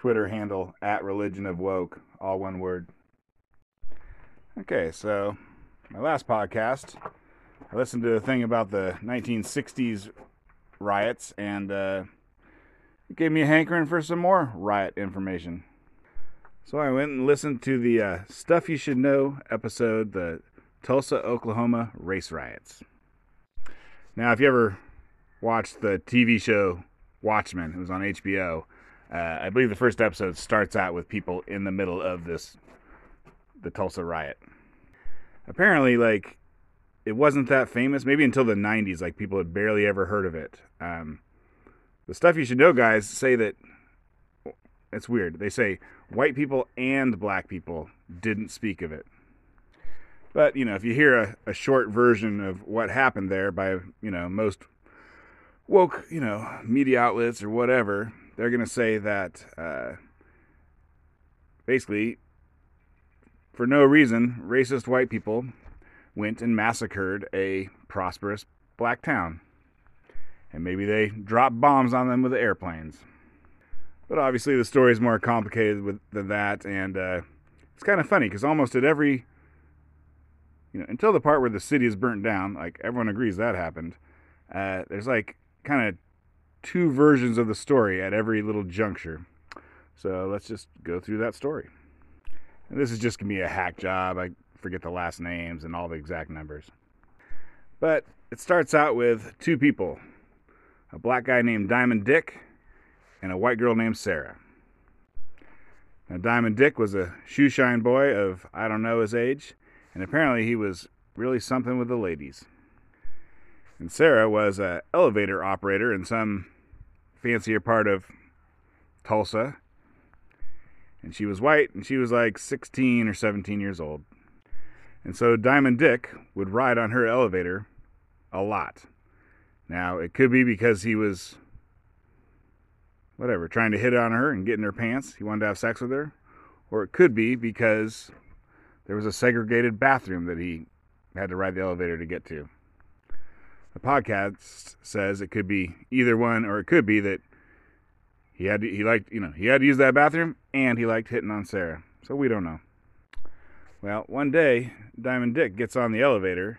Twitter handle at religion of woke, all one word. Okay, so my last podcast, I listened to a thing about the 1960s riots, and uh, it gave me a hankering for some more riot information. So I went and listened to the uh, Stuff You Should Know episode, the Tulsa, Oklahoma race riots. Now, if you ever watched the TV show Watchmen, it was on HBO. Uh, I believe the first episode starts out with people in the middle of this, the Tulsa riot. Apparently, like, it wasn't that famous, maybe until the 90s, like, people had barely ever heard of it. Um, the stuff you should know, guys, say that it's weird. They say white people and black people didn't speak of it. But, you know, if you hear a, a short version of what happened there by, you know, most woke, you know, media outlets or whatever, they're going to say that uh, basically, for no reason, racist white people went and massacred a prosperous black town. And maybe they dropped bombs on them with airplanes. But obviously, the story is more complicated with, than that, and uh, it's kind of funny because almost at every, you know, until the part where the city is burnt down, like everyone agrees that happened. Uh, there's like kind of two versions of the story at every little juncture. So let's just go through that story. And this is just gonna be a hack job. I forget the last names and all the exact numbers. But it starts out with two people a black guy named Diamond Dick and a white girl named Sarah. Now, Diamond Dick was a shoeshine boy of I don't know his age, and apparently he was really something with the ladies. And Sarah was a elevator operator in some fancier part of Tulsa. And she was white, and she was like 16 or 17 years old. And so Diamond Dick would ride on her elevator a lot. Now, it could be because he was, whatever, trying to hit on her and get in her pants. He wanted to have sex with her. Or it could be because there was a segregated bathroom that he had to ride the elevator to get to. The podcast says it could be either one, or it could be that he had to, he liked you know he had to use that bathroom and he liked hitting on Sarah. So we don't know. Well, one day Diamond Dick gets on the elevator,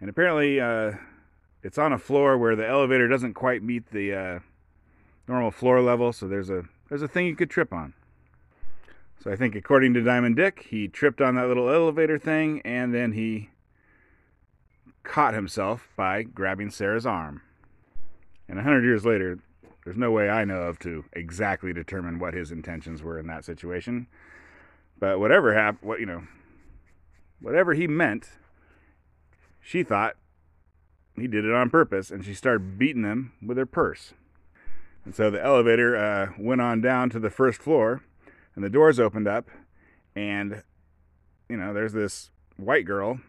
and apparently uh, it's on a floor where the elevator doesn't quite meet the uh, normal floor level. So there's a there's a thing you could trip on. So I think according to Diamond Dick, he tripped on that little elevator thing, and then he caught himself by grabbing Sarah's arm. And a hundred years later, there's no way I know of to exactly determine what his intentions were in that situation. But whatever happened, what you know, whatever he meant, she thought he did it on purpose, and she started beating him with her purse. And so the elevator uh, went on down to the first floor, and the doors opened up, and you know, there's this white girl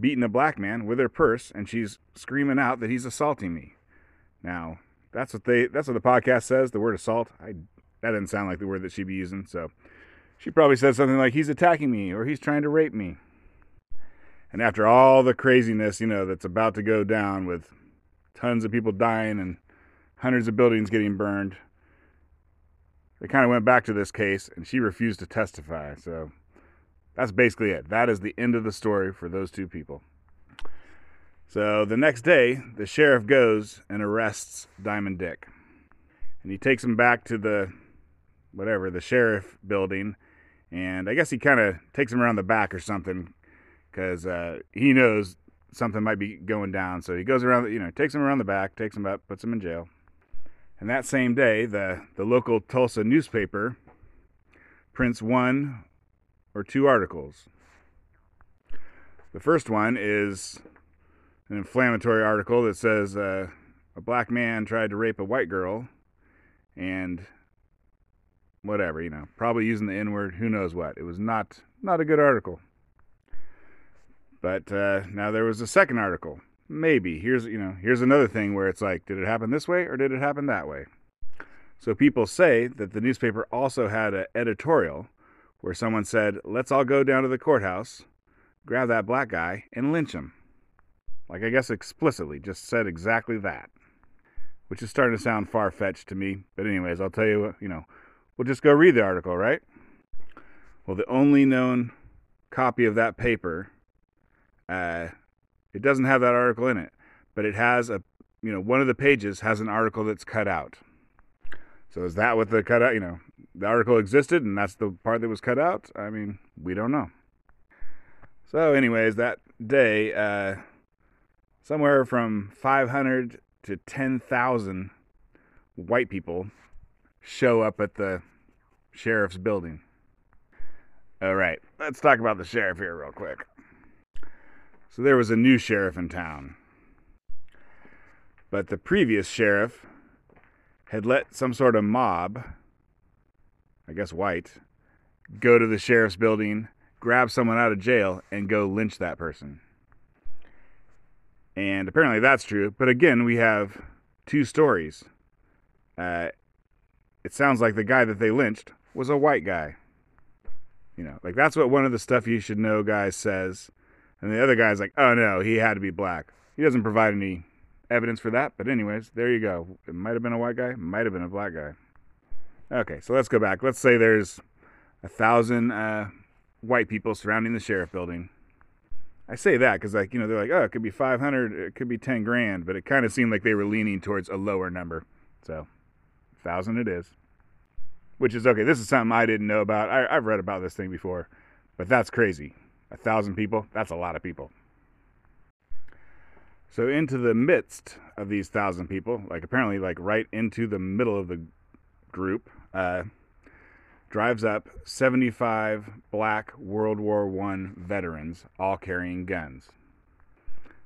beating a black man with her purse, and she's screaming out that he's assaulting me. Now, that's what they that's what the podcast says, the word assault. I that didn't sound like the word that she'd be using, so she probably said something like he's attacking me or he's trying to rape me. And after all the craziness, you know, that's about to go down with tons of people dying and hundreds of buildings getting burned, they kind of went back to this case and she refused to testify. So that's basically it. That is the end of the story for those two people. So the next day, the sheriff goes and arrests Diamond Dick. And he takes him back to the, whatever, the sheriff building. And I guess he kind of takes him around the back or something because uh, he knows something might be going down. So he goes around, you know, takes him around the back, takes him up, puts him in jail. And that same day, the, the local Tulsa newspaper prints one or two articles. The first one is an inflammatory article that says uh, a black man tried to rape a white girl and whatever, you know, probably using the N word, who knows what. It was not not a good article. But uh, now there was a second article. Maybe here's you know here's another thing where it's like, did it happen this way or did it happen that way? So people say that the newspaper also had an editorial where someone said, let's all go down to the courthouse, grab that black guy, and lynch him. Like, I guess explicitly, just said exactly that. Which is starting to sound far fetched to me. But, anyways, I'll tell you, you know, we'll just go read the article, right? Well, the only known copy of that paper, uh, it doesn't have that article in it, but it has a, you know, one of the pages has an article that's cut out. So is that what the cutout, you know, the article existed and that's the part that was cut out? I mean, we don't know. So, anyways, that day, uh, somewhere from 500 to 10,000 white people show up at the sheriff's building. All right, let's talk about the sheriff here, real quick. So, there was a new sheriff in town. But the previous sheriff had let some sort of mob, I guess white, go to the sheriff's building, grab someone out of jail, and go lynch that person. And apparently that's true. But again, we have two stories. Uh, it sounds like the guy that they lynched was a white guy. You know, like that's what one of the stuff you should know guys says. And the other guy's like, oh no, he had to be black. He doesn't provide any evidence for that. But, anyways, there you go. It might have been a white guy, might have been a black guy. Okay, so let's go back. Let's say there's a thousand uh, white people surrounding the sheriff building. I say that because, like, you know, they're like, oh, it could be 500, it could be 10 grand, but it kind of seemed like they were leaning towards a lower number. So, thousand it is. Which is okay. This is something I didn't know about. I, I've read about this thing before, but that's crazy. A thousand people, that's a lot of people. So into the midst of these thousand people, like apparently like right into the middle of the group, uh, drives up 75 black World War One veterans, all carrying guns.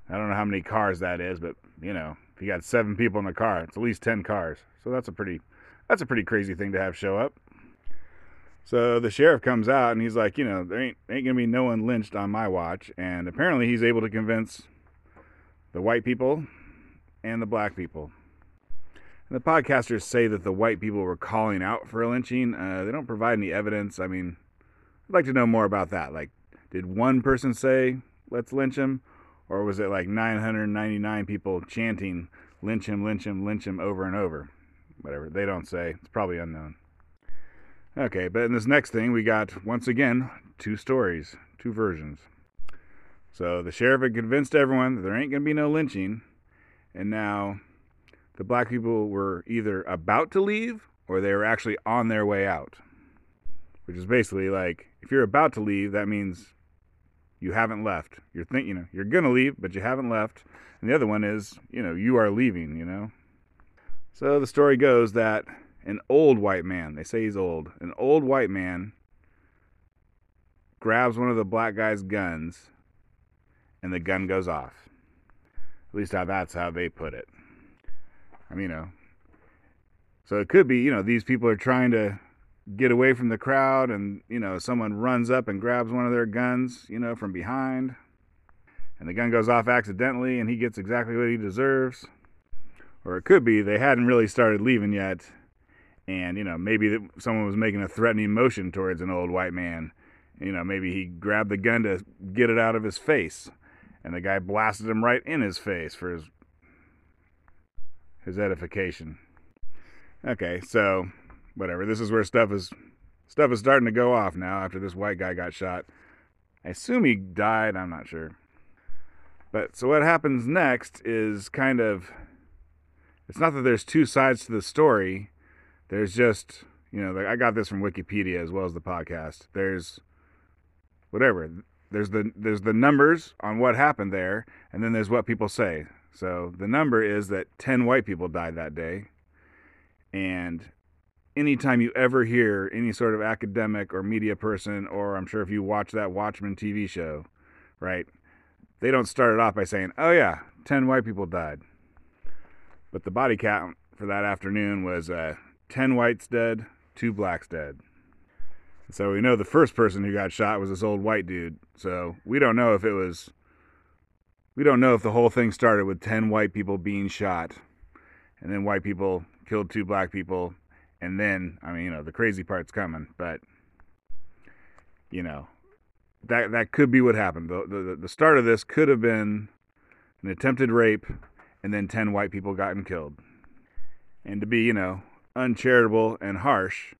I don't know how many cars that is, but you know, if you got seven people in a car, it's at least 10 cars. So that's a pretty that's a pretty crazy thing to have show up. So the sheriff comes out and he's like, you know, there ain't ain't gonna be no one lynched on my watch, and apparently he's able to convince the white people and the black people. The podcasters say that the white people were calling out for a lynching. Uh, they don't provide any evidence. I mean, I'd like to know more about that. Like, did one person say, let's lynch him? Or was it like 999 people chanting, lynch him, lynch him, lynch him over and over? Whatever. They don't say. It's probably unknown. Okay, but in this next thing, we got, once again, two stories, two versions. So the sheriff had convinced everyone that there ain't going to be no lynching. And now the black people were either about to leave or they were actually on their way out. Which is basically like if you're about to leave, that means you haven't left. You're thinking, you know, you're to leave, but you haven't left. And the other one is, you know, you are leaving, you know. So the story goes that an old white man, they say he's old, an old white man grabs one of the black guy's guns and the gun goes off. At least how that's how they put it. I mean, you know. So it could be, you know, these people are trying to get away from the crowd and, you know, someone runs up and grabs one of their guns, you know, from behind. And the gun goes off accidentally and he gets exactly what he deserves. Or it could be they hadn't really started leaving yet. And, you know, maybe someone was making a threatening motion towards an old white man. You know, maybe he grabbed the gun to get it out of his face and the guy blasted him right in his face for his his edification. Okay, so whatever. This is where stuff is stuff is starting to go off now after this white guy got shot. I assume he died, I'm not sure. But so what happens next is kind of it's not that there's two sides to the story. There's just, you know, I got this from Wikipedia as well as the podcast. There's whatever there's the there's the numbers on what happened there, and then there's what people say. So the number is that 10 white people died that day. And anytime you ever hear any sort of academic or media person, or I'm sure if you watch that Watchmen TV show, right, they don't start it off by saying, oh yeah, 10 white people died. But the body count for that afternoon was uh, 10 whites dead, two blacks dead. So we know the first person who got shot was this old white dude. So we don't know if it was. We don't know if the whole thing started with 10 white people being shot, and then white people killed two black people, and then, I mean, you know, the crazy part's coming, but, you know, that, that could be what happened. The, the, the start of this could have been an attempted rape, and then 10 white people gotten killed. And to be, you know, uncharitable and harsh,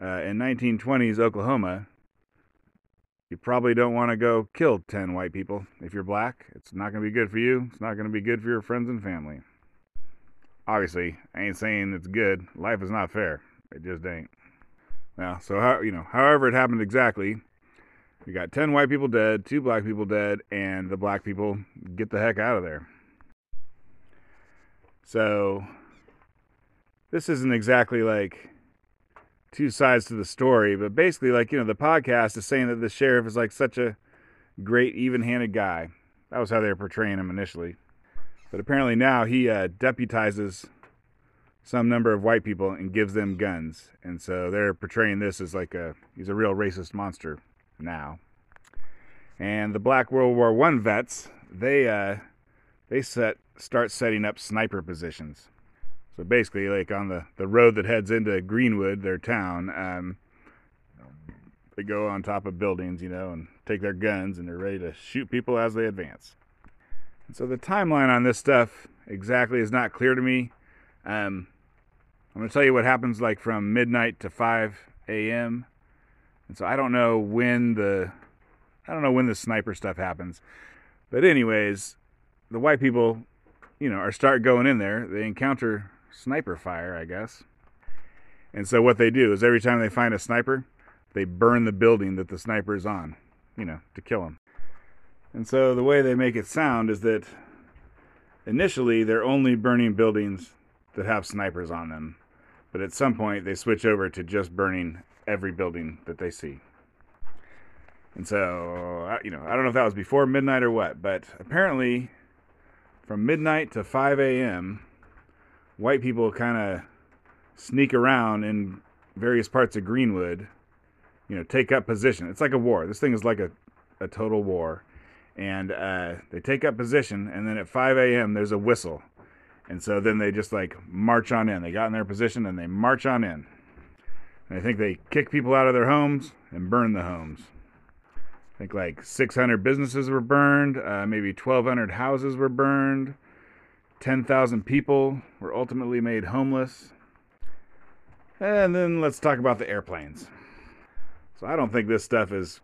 uh, in 1920s Oklahoma, you probably don't want to go kill 10 white people. If you're black, it's not going to be good for you. It's not going to be good for your friends and family. Obviously, I ain't saying it's good. Life is not fair. It just ain't. Now, so how you know, however it happened exactly, you got 10 white people dead, two black people dead, and the black people get the heck out of there. So this isn't exactly like two sides to the story, but basically, like, you know, the podcast is saying that the sheriff is like such a great, even handed guy. That was how they were portraying him initially. But apparently now he uh, deputizes some number of white people and gives them guns. And so they're portraying this as like a, he's a real racist monster now. And the Black World War One vets, they, uh, they set, start setting up sniper positions. So basically, like on the, the road that heads into Greenwood, their town, um, they go on top of buildings, you know, and take their guns and they're ready to shoot people as they advance. And so the timeline on this stuff exactly is not clear to me. Um, I'm going to tell you what happens like from midnight to 5 a.m. And so I don't know when the I don't know when the sniper stuff happens. But anyways, the white people, you know, are start going in there. They encounter sniper fire, I guess. And so what they do is every time they find a sniper, they burn the building that the sniper is on, you know, to kill him. And so the way they make it sound is that initially they're only burning buildings that have snipers on them. But at some point they switch over to just burning every building that they see. And so, you know, I don't know if that was before midnight or what, but apparently from midnight to 5 a.m., white people kind of sneak around in various parts of Greenwood, you know, take up position. It's like a war. This thing is like a, a total war. And uh, they take up position, and then at 5 a.m., there's a whistle. And so then they just like march on in. They got in their position and they march on in. And I think they kick people out of their homes and burn the homes. I think like 600 businesses were burned, uh, maybe 1,200 houses were burned. 10,000 people were ultimately made homeless. And then let's talk about the airplanes. So I don't think this stuff is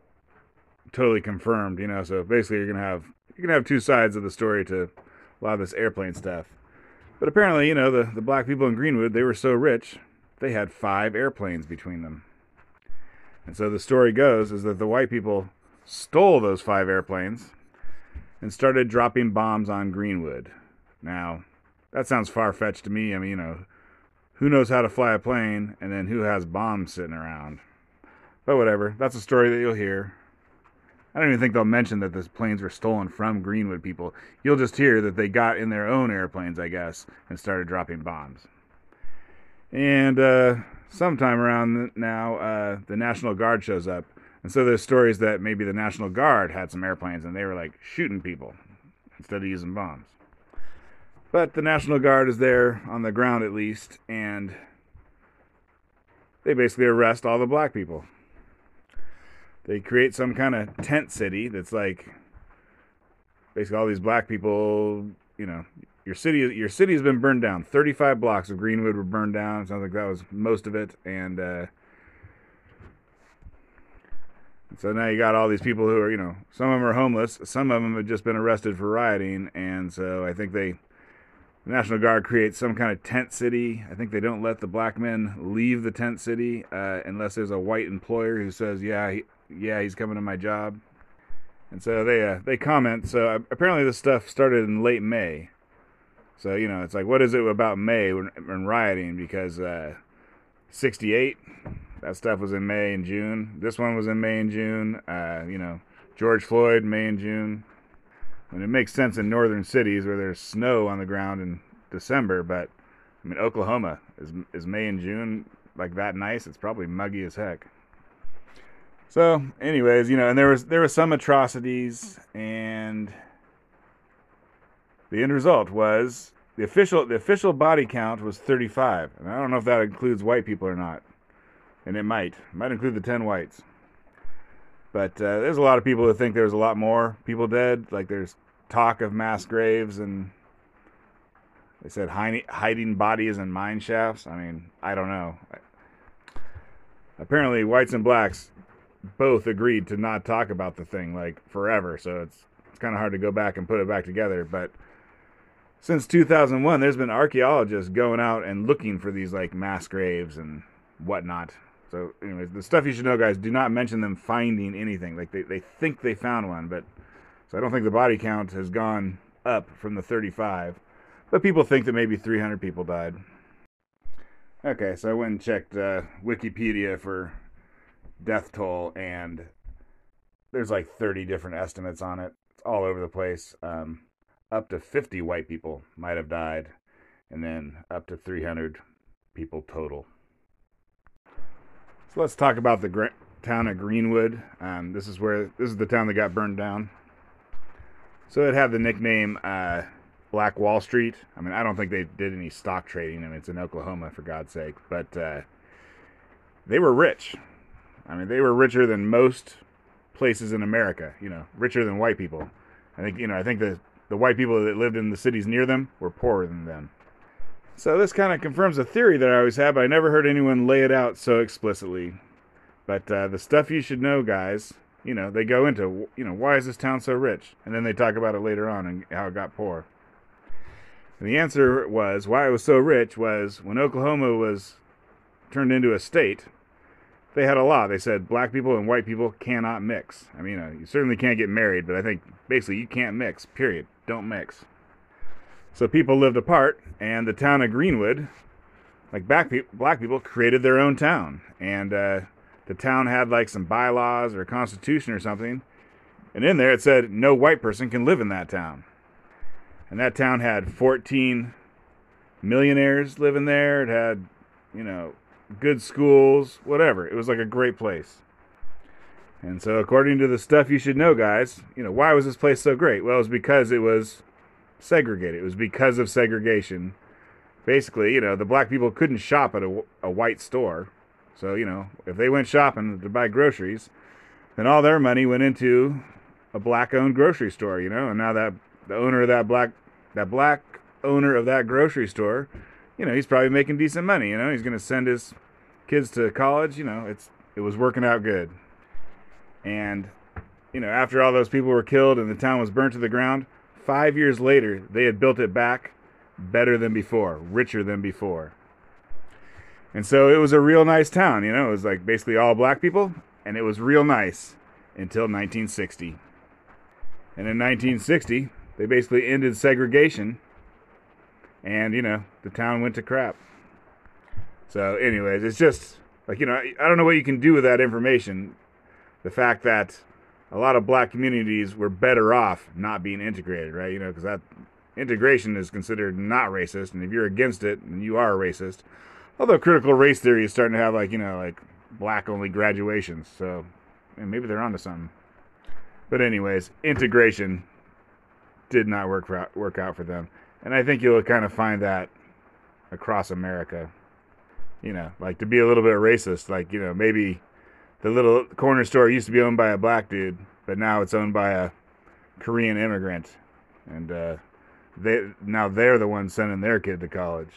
totally confirmed, you know. So basically, you're gonna have you can have two sides of the story to a lot of this airplane stuff. But apparently, you know, the the black people in Greenwood they were so rich they had five airplanes between them. And so the story goes is that the white people stole those five airplanes and started dropping bombs on Greenwood. Now, that sounds far fetched to me. I mean, you know, who knows how to fly a plane and then who has bombs sitting around? But whatever, that's a story that you'll hear. I don't even think they'll mention that the planes were stolen from Greenwood people. You'll just hear that they got in their own airplanes, I guess, and started dropping bombs. And uh, sometime around now, uh, the National Guard shows up. And so there's stories that maybe the National Guard had some airplanes and they were like shooting people instead of using bombs. But the National Guard is there on the ground at least, and they basically arrest all the black people. They create some kind of tent city that's like basically all these black people, you know, your city your city has been burned down. 35 blocks of Greenwood were burned down. Sounds like that was most of it and uh, so now you got all these people who are, you know, some of them are homeless, some of them have just been arrested for rioting, and so I think they the National Guard creates some kind of tent city. I think they don't let the black men leave the tent city uh, unless there's a white employer who says, "Yeah, he, yeah, he's coming to my job." And so they uh, they comment. So uh, apparently this stuff started in late May. So you know, it's like, what is it about May when, when rioting? Because '68, uh, that stuff was in May and June. This one was in May and June. Uh, you know, George Floyd, May and June. And it makes sense in northern cities where there's snow on the ground in December, but I mean Oklahoma is is May and June like that nice? It's probably muggy as heck. So, anyways, you know, and there was there were some atrocities, and the end result was the official the official body count was 35, and I don't know if that includes white people or not, and it might it might include the 10 whites. But uh, there's a lot of people who think there's a lot more people dead. Like there's talk of mass graves and they said hiding bodies in mine shafts. I mean, I don't know. apparently whites and blacks both agreed to not talk about the thing like forever. So it's it's kind of hard to go back and put it back together. But since 2001, there's been archaeologists going out and looking for these like mass graves and whatnot. So, anyways, the stuff you should know, guys, do not mention them finding anything. Like they, they think they found one, but so I don't think the body count has gone up from the 35. But people think that maybe 300 people died. Okay, so I went and checked uh, Wikipedia for death toll, and there's like 30 different estimates on it. It's all over the place. Um, up to 50 white people might have died, and then up to 300 people total. So let's talk about the town of Greenwood. Um, this is where this is the town that got burned down. So it had the nickname uh, Black Wall Street. I mean, I don't think they did any stock trading. I mean, it's in Oklahoma, for God's sake. But uh, they were rich. I mean, they were richer than most places in America. You know, richer than white people. I think you know. I think the the white people that lived in the cities near them were poorer than them. So this kind of confirms a theory that I always had, but I never heard anyone lay it out so explicitly. But uh, the stuff you should know, guys, you know, they go into, you know, why is this town so rich? And then they talk about it later on and how it got poor. And the answer was why it was so rich was when Oklahoma was turned into a state, they had a law. They said black people and white people cannot mix. I mean, you, you certainly can't get married, but I think basically you can't mix, period. Don't mix. So people lived apart, and the town of Greenwood, like black people created their own town. And uh, the town had like some bylaws or a constitution or something. And in there it said no white person can live in that town. And that town had 14 millionaires living there. It had, you know, good schools, whatever. It was like a great place. And so, according to the stuff you should know, guys, you know, why was this place so great? Well, it was because it was segregated. It was because of segregation. Basically, you know, the black people couldn't shop at a, a white store. So, you know, if they went shopping to buy groceries, then all their money went into a black owned grocery store, you know, and now that the owner of that black that black owner of that grocery store, you know, he's probably making decent money, you know, he's gonna send his kids to college, you know, it's it was working out good. And, you know, after all those people were killed and the town was burnt to the ground, five years later they had built it back better than before, richer than before. And so it was a real nice town, you know, it was like basically all black people, and it was real nice until 1960. And in 1960, they basically ended segregation, and, you know, the town went to crap. So, anyways, it's just like, you know, I don't know what you can do with that information. The fact that a lot of black communities were better off not being integrated, right? You know, because that integration is considered not racist, and if you're against it, then you are a racist. Although critical race theory is starting to have like you know like black only graduations, so and maybe they're onto something. But anyways, integration did not work for, work out for them, and I think you'll kind of find that across America. You know, like to be a little bit racist, like you know maybe the little corner store used to be owned by a black dude, but now it's owned by a Korean immigrant, and uh, they now they're the ones sending their kid to college.